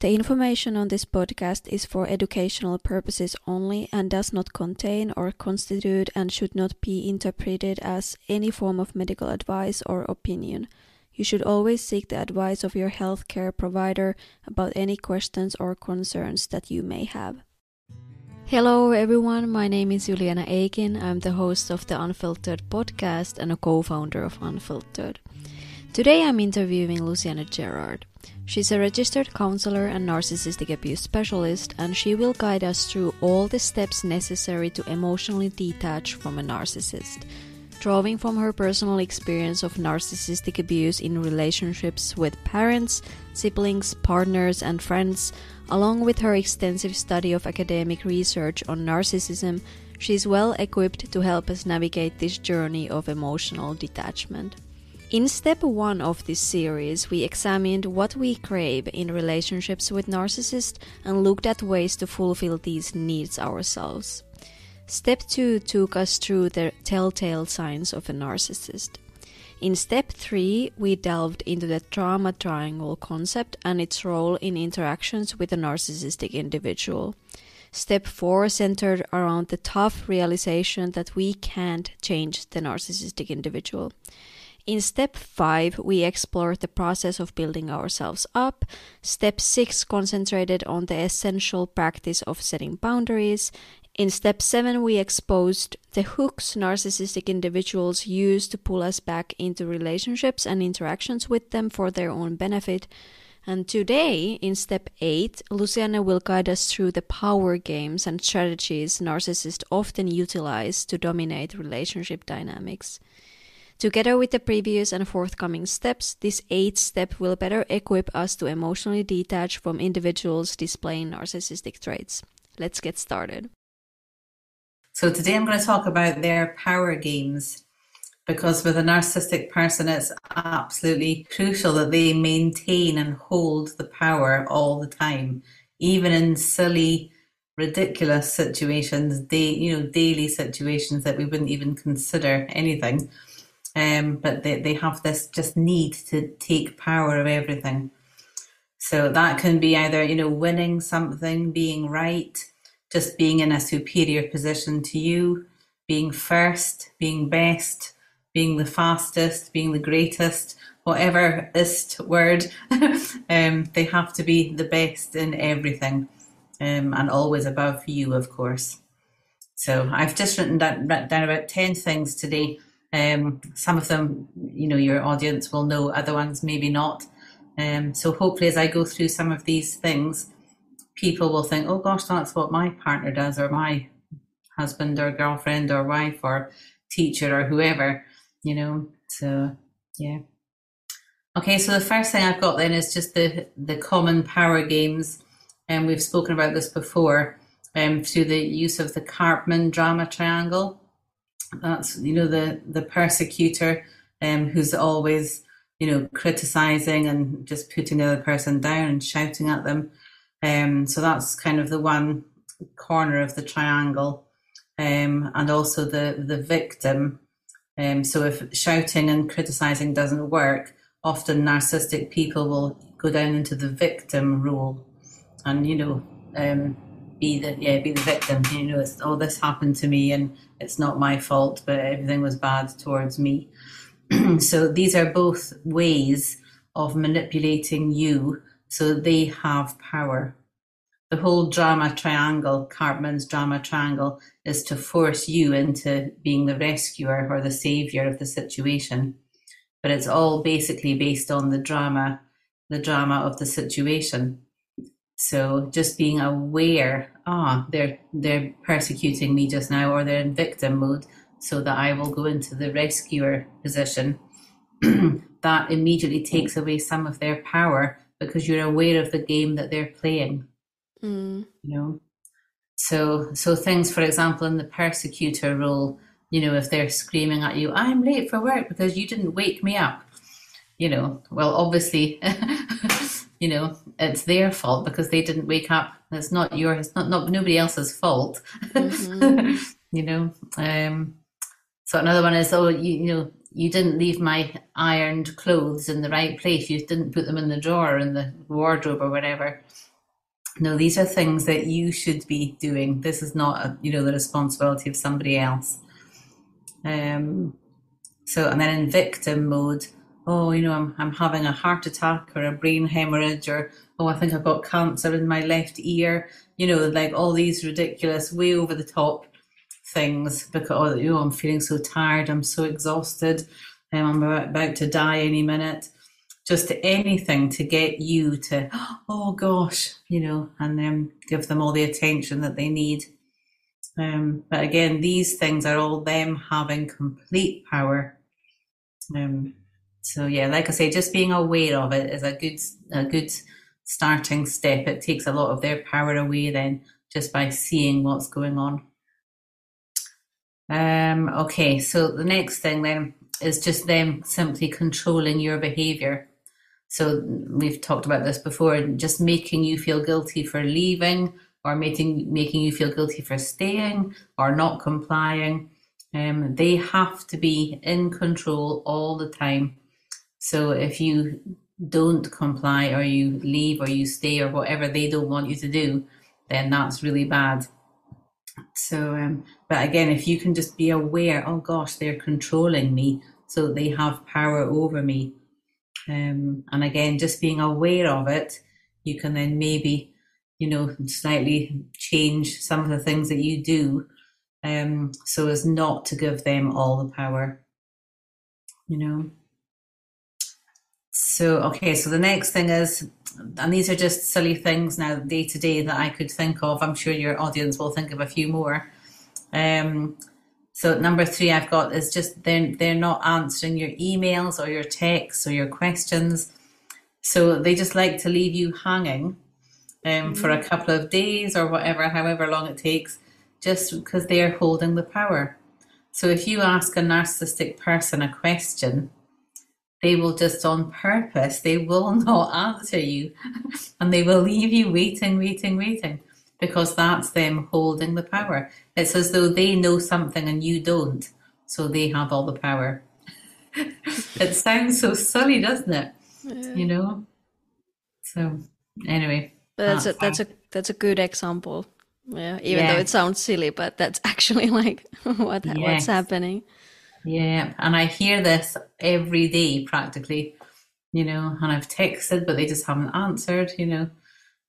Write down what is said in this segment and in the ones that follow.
The information on this podcast is for educational purposes only and does not contain or constitute and should not be interpreted as any form of medical advice or opinion. You should always seek the advice of your healthcare provider about any questions or concerns that you may have. Hello, everyone. My name is Juliana Akin. I'm the host of the Unfilteredd podcast and a co founder of Unfilteredd. Today I'm interviewing Lucianne Gerrard. She's a registered counselor and narcissistic abuse specialist, and she will guide us through all the steps necessary to emotionally detach from a narcissist. Drawing from her personal experience of narcissistic abuse in relationships with parents, siblings, partners, and friends, along with her extensive study of academic research on narcissism, she is well equipped to help us navigate this journey of emotional detachment. In step one of this series, we examined what we crave in relationships with narcissists and looked at ways to fulfill these needs ourselves. Step two took us through the telltale signs of a narcissist. In step three, we delved into the trauma triangle concept and its role in interactions with a narcissistic individual. Step four centered around the tough realization that we can't change the narcissistic individual. In step five, we explored the process of building ourselves up. Step six concentrated on the essential practice of setting boundaries. In step seven, we exposed the hooks narcissistic individuals use to pull us back into relationships and interactions with them for their own benefit. And today, in step 8, Lucianne will guide us through the power games and strategies narcissists often utilize to dominate relationship dynamics. Together with the previous and forthcoming steps, this eighth step will better equip us to emotionally detach from individuals displaying narcissistic traits. Let's get started. So, today I'm going to talk about their power games because with a narcissistic person, it's absolutely crucial that they maintain and hold the power all the time, even in silly, ridiculous situations, day, you know, daily situations that we wouldn't even consider anything um, but they, they have this just need to take power of everything. So that can be either, you know, winning something, being right, just being in a superior position to you, being first, being best, being the fastest, being the greatest, whatever ist word, um, they have to be the best in everything um, and always above you, of course. So I've just written down, written down about 10 things today um, some of them, you know, your audience will know, other ones maybe not. Um, so hopefully, as I go through some of these things, people will think, "Oh gosh, that's what my partner does, or my husband, or girlfriend, or wife, or teacher, or whoever." You know, so yeah. Okay, so the first thing I've got then is just the the common power games, and we've spoken about this before um, through the use of the Karpman drama triangle. That's you know the the persecutor um, who's always you know criticizing and just putting the other person down and shouting at them. Um, so that's kind of the one corner of the triangle, um, and also the the victim. Um, so if shouting and criticizing doesn't work, often narcissistic people will go down into the victim role, and you know um, be the yeah be the victim. You know, it's oh this happened to me and it's not my fault, but everything was bad towards me. so these are both ways of manipulating you so they have power. The whole drama triangle, Karpman's drama triangle, is to force you into being the rescuer or the savior of the situation. But it's all basically based on the drama, the drama of the situation. So just being aware, ah, they're they're persecuting me just now, or they're in victim mode, so that I will go into the rescuer position. that immediately takes away some of their power because you're aware of the game that they're playing. Mm. You know, so so things, for example, in the persecutor role, you know, if they're screaming at you, "I'm late for work because you didn't wake me up," you know, well, obviously you know it's their fault because they didn't wake up it's not your it's not, not nobody else's fault mm-hmm. you know um so another one is oh you, you know you didn't leave my ironed clothes in the right place. You didn't put them in the drawer in the wardrobe or whatever. No, these are things that you should be doing. This is not, a, you know, the responsibility of somebody else. Um, so, and then in victim mode, oh, you know, I'm, I'm having a heart attack or a brain hemorrhage or, oh, I think I've got cancer in my left ear. You know, like all these ridiculous, way over the top things because, you know, I'm feeling so tired, I'm so exhausted, um, I'm about to die any minute just anything to get you to, oh gosh, you know, and then give them all the attention that they need. Um, but again, these things are all them having complete power. Um, so yeah, like I say, just being aware of it is a good a good starting step. It takes a lot of their power away then just by seeing what's going on. Um, okay, so the next thing then is just them simply controlling your behavior. So we've talked about this before, just making you feel guilty for leaving or making making you feel guilty for staying or not complying. Um, they have to be in control all the time. So if you don't comply or you leave or you stay or whatever they don't want you to do, then that's really bad. So, um, but again, if you can just be aware, oh gosh, they're controlling me, so they have power over me um, and again, just being aware of it, you can then maybe, you know, slightly change some of the things that you do um, so as not to give them all the power, you know. So, okay, so the next thing is, and these are just silly things now, day to day, that I could think of. I'm sure your audience will think of a few more. Um, so number three I've got is just they're, they're not answering your emails or your texts or your questions. So they just like to leave you hanging um, for a mm-hmm. couple of days or whatever, however long it takes, just because they're holding the power. So if you ask a narcissistic person a question, they will just on purpose, they will not answer you and they will leave you waiting, waiting, waiting because that's them holding the power. It's as though they know something and you don't, so they have all the power. it sounds so silly, doesn't it? Yeah. You know. So anyway, but that's, that's a that's a that's a good example. Yeah, even yeah. though it sounds silly, but that's actually like what yes. what's happening. Yeah, and I hear this every day practically. You know, and I've texted, but they just haven't answered. You know,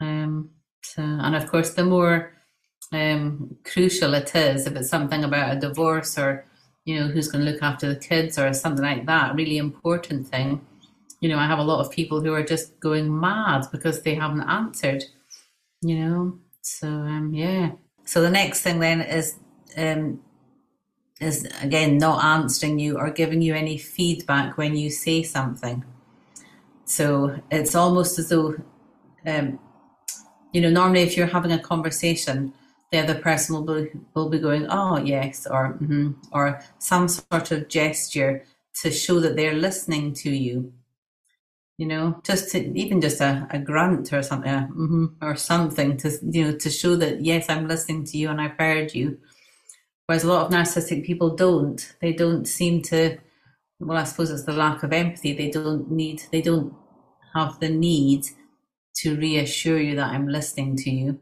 um, so, and of course, the more um, crucial it is, if it's something about a divorce or, you know, who's going to look after the kids or something like that, really important thing. You know, I have a lot of people who are just going mad because they haven't answered, you know. So, um, yeah. So the next thing then is, um, is again not answering you or giving you any feedback when you say something. So it's almost as though um, you know, normally if you're having a conversation, the other person will be will be going, "Oh yes," or mm-hmm, or some sort of gesture to show that they're listening to you. You know, just to, even just a, a grunt or something, mm-hmm, or something to you know to show that yes, I'm listening to you and I've heard you. Whereas a lot of narcissistic people don't. They don't seem to. Well, I suppose it's the lack of empathy. They don't need. They don't have the need to reassure you that I'm listening to you.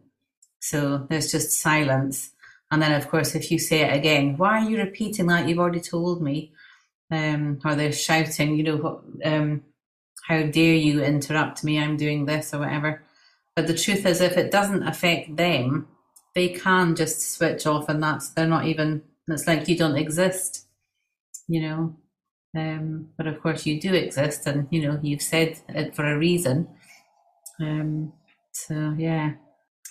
So there's just silence. And then, of course, if you say it again, why are you repeating that? You've already told me. Um, or they're shouting, you know, um, how dare you interrupt me? I'm doing this or whatever. But the truth is, if it doesn't affect them, they can just switch off, and that's they're not even. It's like you don't exist, you know. Um, but of course, you do exist, and you know you've said it for a reason. Um, so yeah,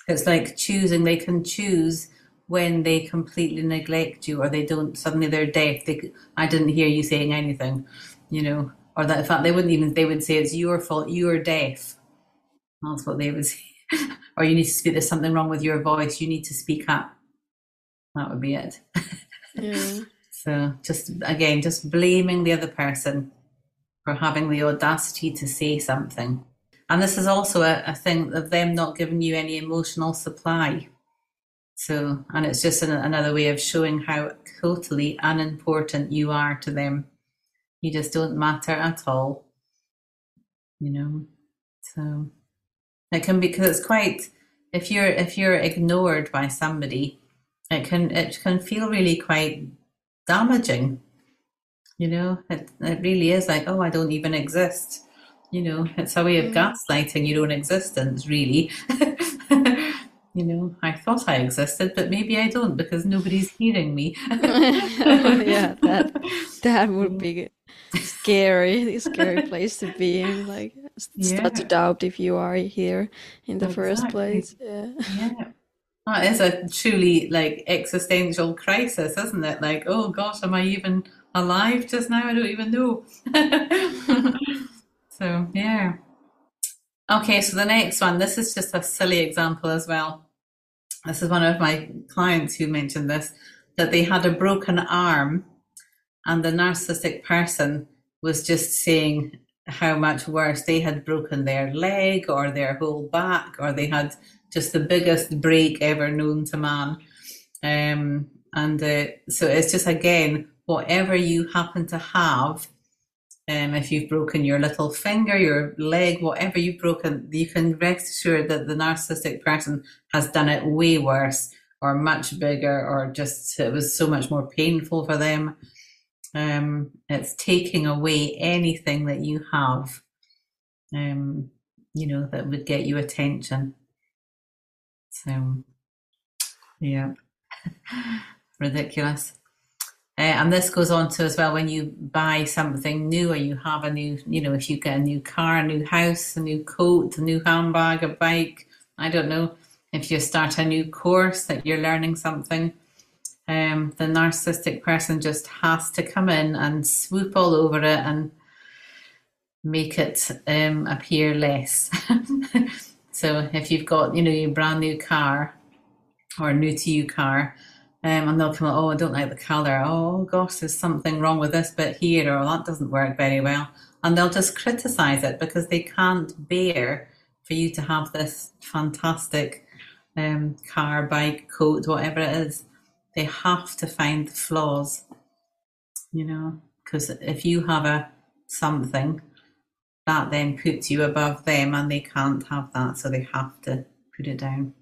it's like choosing. They can choose when they completely neglect you, or they don't. Suddenly they're deaf. They, I didn't hear you saying anything, you know, or that in fact they wouldn't even. They would say it's your fault. You're deaf. That's what they would say. Or you need to speak. There's something wrong with your voice. You need to speak up. That would be it. Yeah. so just again, just blaming the other person for having the audacity to say something and this is also a, a thing of them not giving you any emotional supply. So, and it's just an, another way of showing how totally unimportant you are to them. You just don't matter at all. You know, so it can be because it's quite if you're if you're ignored by somebody, it can it can feel really quite damaging. You know, it it really is like, oh, I don't even exist. You know, it's a way of mm. gaslighting your own existence, really. you know, I thought I existed, but maybe I don't because nobody's hearing me. yeah, that that would be scary, scary place to be in. Like start yeah. to doubt if you are here in the exactly. first place. Yeah. yeah. That is a truly like existential crisis, isn't it? Like, oh gosh, am I even alive just now? I don't even know. so yeah. Okay, so the next one, this is just a silly example as well. This is one of my clients who mentioned this that they had a broken arm and the narcissistic person was just saying how much worse they had broken their leg or their whole back or they had just the biggest break ever known to man. Um, and uh, so it's just again, whatever you happen to have, um, if you've broken your little finger, your leg, whatever you've broken, you can rest assured that the narcissistic person has done it way worse or much bigger or just it was so much more painful for them. Um, it's taking away anything that you have, um, you know, that would get you attention. So, yeah, ridiculous. Uh, and this goes on to as well when you buy something new or you have a new, you know, if you get a new car, a new house, a new coat, a new handbag, a bike, I don't know, if you start a new course that you're learning something, um, the narcissistic person just has to come in and swoop all over it and make it um, appear less. so if you've got, you know, your brand new car or new to you car, um, and they'll come, oh, I don't like the color. Oh gosh, there's something wrong with this bit here, or that doesn't work very well. And they'll just criticize it because they can't bear for you to have this fantastic um, car, bike, coat, whatever it is they have to find the flaws, you know, because if you have a something, that then puts you above them and they can't have that, so they have to put it down.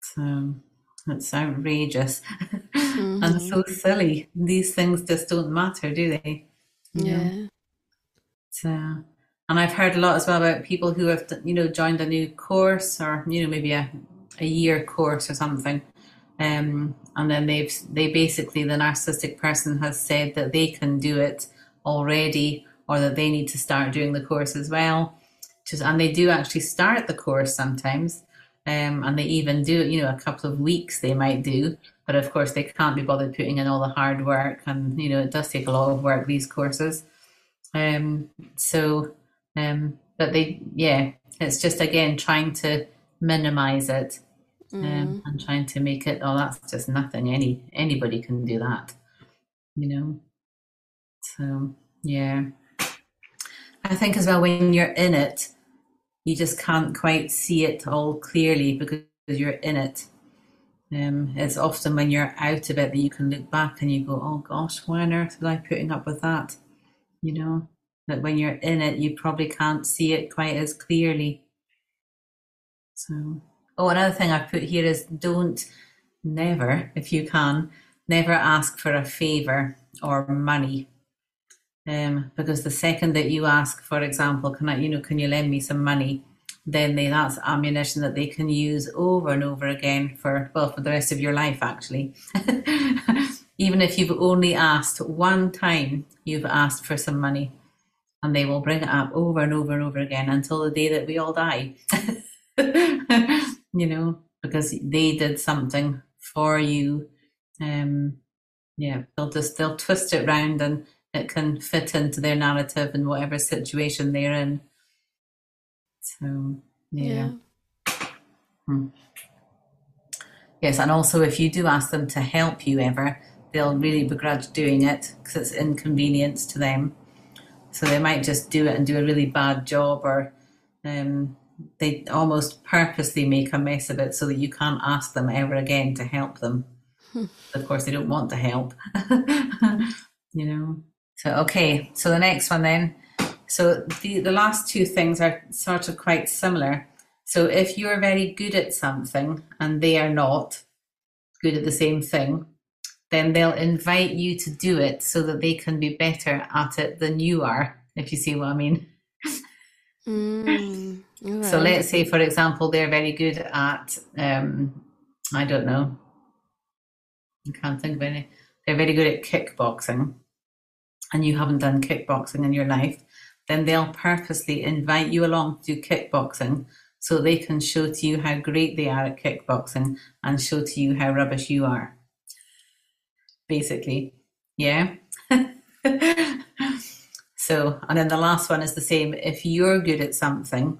So it's outrageous mm-hmm. and so silly. These things just don't matter, do they? You yeah. So, and I've heard a lot as well about people who have, you know, joined a new course or, you know, maybe a, a year course or something. Um, and then they've they basically the narcissistic person has said that they can do it already or that they need to start doing the course as well. Just and they do actually start the course sometimes um, and they even do you know a couple of weeks they might do. But of course they can't be bothered putting in all the hard work and you know it does take a lot of work these courses. Um, so um, but they yeah it's just again trying to minimize it um, mm. and trying to make it oh that's just nothing. Any anybody can do that you know? So yeah. I think as well when you're in it you just can't quite see it all clearly because you're in it. Um, it's often when you're out of it that you can look back and you go oh gosh why on earth was i putting up with that? You know? That when you're in it you probably can't see it quite as clearly. So Oh, another thing I've put here is don't never, if you can, never ask for a favor or money. Um, because the second that you ask, for example, can I, you know, can you lend me some money? Then they, that's ammunition that they can use over and over again for, well, for the rest of your life, actually. Even if you've only asked one time, you've asked for some money and they will bring it up over and over and over again until the day that we all die. you know, because they did something for you. Um, yeah, they'll just they'll twist it round and it can fit into their narrative in whatever situation they're in. So yeah. yeah. Hmm. Yes, and also if you do ask them to help you ever, they'll really begrudge doing it because it's inconvenience to them. So they might just do it and do a really bad job or um, they almost purposely make a mess of it so that you can't ask them ever again to help them. of course, they don't want to help, you know. So, okay, so the next one then. So the, the last two things are sort of quite similar. So if you're very good at something and they are not good at the same thing, then they'll invite you to do it so that they can be better at it than you are, if you see what I mean. Mm, So let's say, for example, they're very good at, um, I don't know, I can't think of any. They're very good at kickboxing, and you haven't done kickboxing in your life, then they'll purposely invite you along to do kickboxing so they can show to you how great they are at kickboxing and show to you how rubbish you are. Basically, yeah. so, and then the last one is the same. If you're good at something,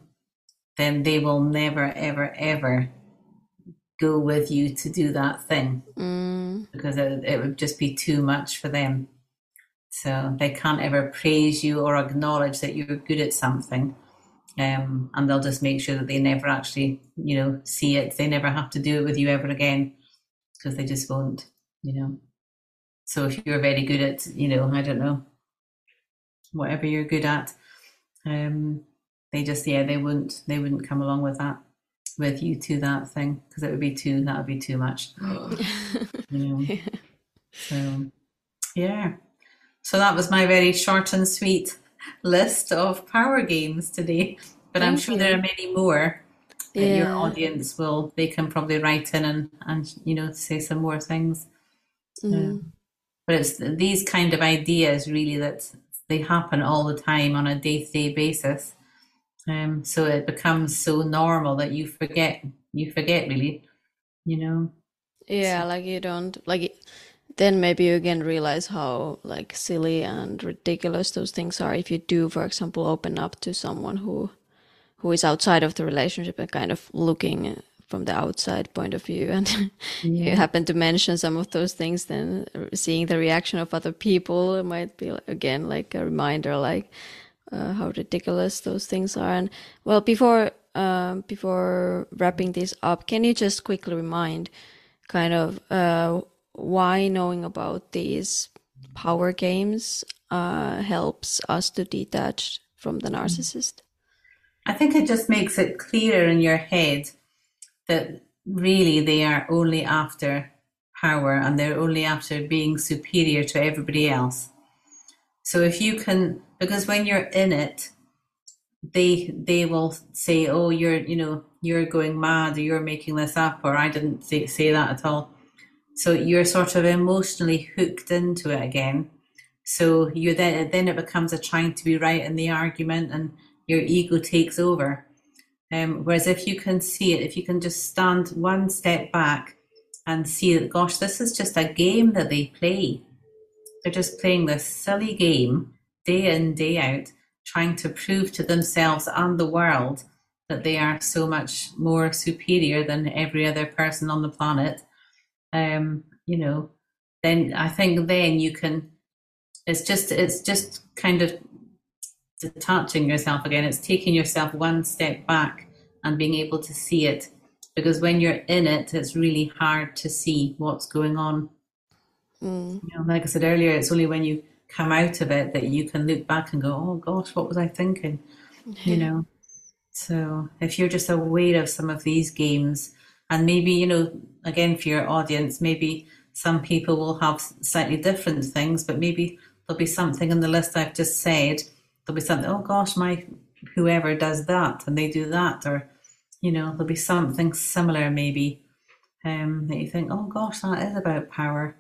then they will never, ever, ever go with you to do that thing Mm, because it, it would just be too much for them. So they can't ever praise you or acknowledge that you're good at something. Um, and they'll just make sure that they never actually, you know, see it. They never have to do it with you ever again because they just won't, you know. So if you're very good at, you know, I don't know, whatever you're good at, um, they just, yeah, they wouldn't, they wouldn't come along with that, with you to that thing because it would be too, that would be too much, you know. So, yeah. So that was my very short and sweet list of power games today. But I'm sure you. there are many more that your audience will, they can probably write in and, and you know, say some more things. mm, But it's these kind of ideas really that they happen all the time on a day to day basis. Um, so it becomes so normal that you forget, you forget really, you know. yeah, like you don't like. Then maybe you again realize how like silly and ridiculous those things are. If you do, for example, open up to someone who who is outside of the relationship and kind of looking from the outside point of view, and you happen to mention some of those things, then seeing the reaction of other people might be again like a reminder, like uh, how ridiculous those things are. And well, before um, before wrapping this up, can you just quickly remind, kind of, uh, why knowing about these power games uh, helps us to detach from the narcissist? I think it just makes it clearer in your head that really they are only after power and they're only after being superior to everybody else. So if you can, because when you're in it, they they will say, "Oh, you're you know you're going mad, or you're making this up, or I didn't say, say that at all." So you're sort of emotionally hooked into it again. So you then then it becomes a trying to be right in the argument, and your ego takes over. Um, whereas if you can see it, if you can just stand one step back and see that, gosh, this is just a game that they play. They're just playing this silly game day in, day out, trying to prove to themselves and the world that they are so much more superior than every other person on the planet. Um, you know, then I think then you can. It's just it's just kind of detaching yourself again. It's taking yourself one step back and being able to see it. Because when you're in it, it's really hard to see what's going on. Mm. You know, like I said earlier, it's only when you come out of it that you can look back and go, "Oh gosh, what was I thinking?" You know. So if you're just aware of some of these games, and maybe you know, again for your audience, maybe some people will have slightly different things, but maybe there'll be something in the list I've just said. There'll be something. Oh gosh, my whoever does that, and they do that, or you know, there'll be something similar maybe um, that you think, oh gosh, that is about power.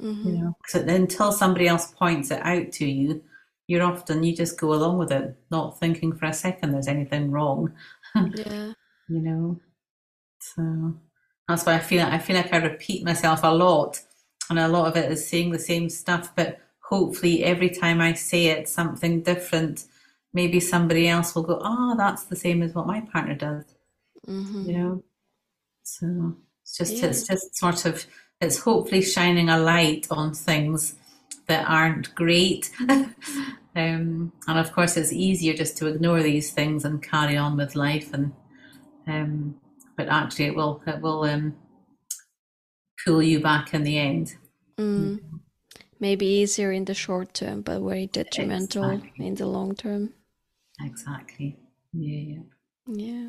Mm-hmm. You know, because until somebody else points it out to you, you're often you just go along with it, not thinking for a second there's anything wrong. Yeah. you know, so that's why I feel I feel like I repeat myself a lot, and a lot of it is saying the same stuff. But hopefully, every time I say it, something different. Maybe somebody else will go, "Oh, that's the same as what my partner does." Mm-hmm. You know, so it's just Yeah. it's just sort of it's hopefully shining a light on things that aren't great. um, and of course, it's easier just to ignore these things and carry on with life. And um, but actually, it will it will um, pull you back in the end. Mm. maybe easier in the short term, but very detrimental exactly. in the long term. Exactly. Yeah. Yeah.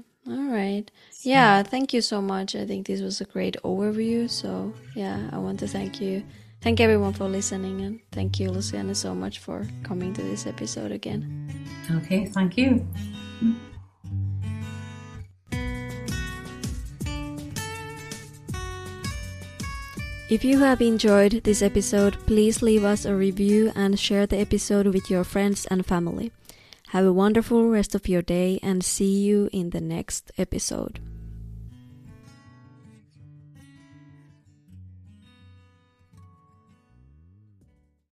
Right. Yeah. Thank you so much. I think this was a great overview. So, yeah, I want to thank you. Thank everyone for listening. And thank you, Lucianne, so much for coming to this episode again. Okay. Thank you. If you have enjoyed this episode, please leave us a review and share the episode with your friends and family. Have a wonderful rest of your day and see you in the next episode.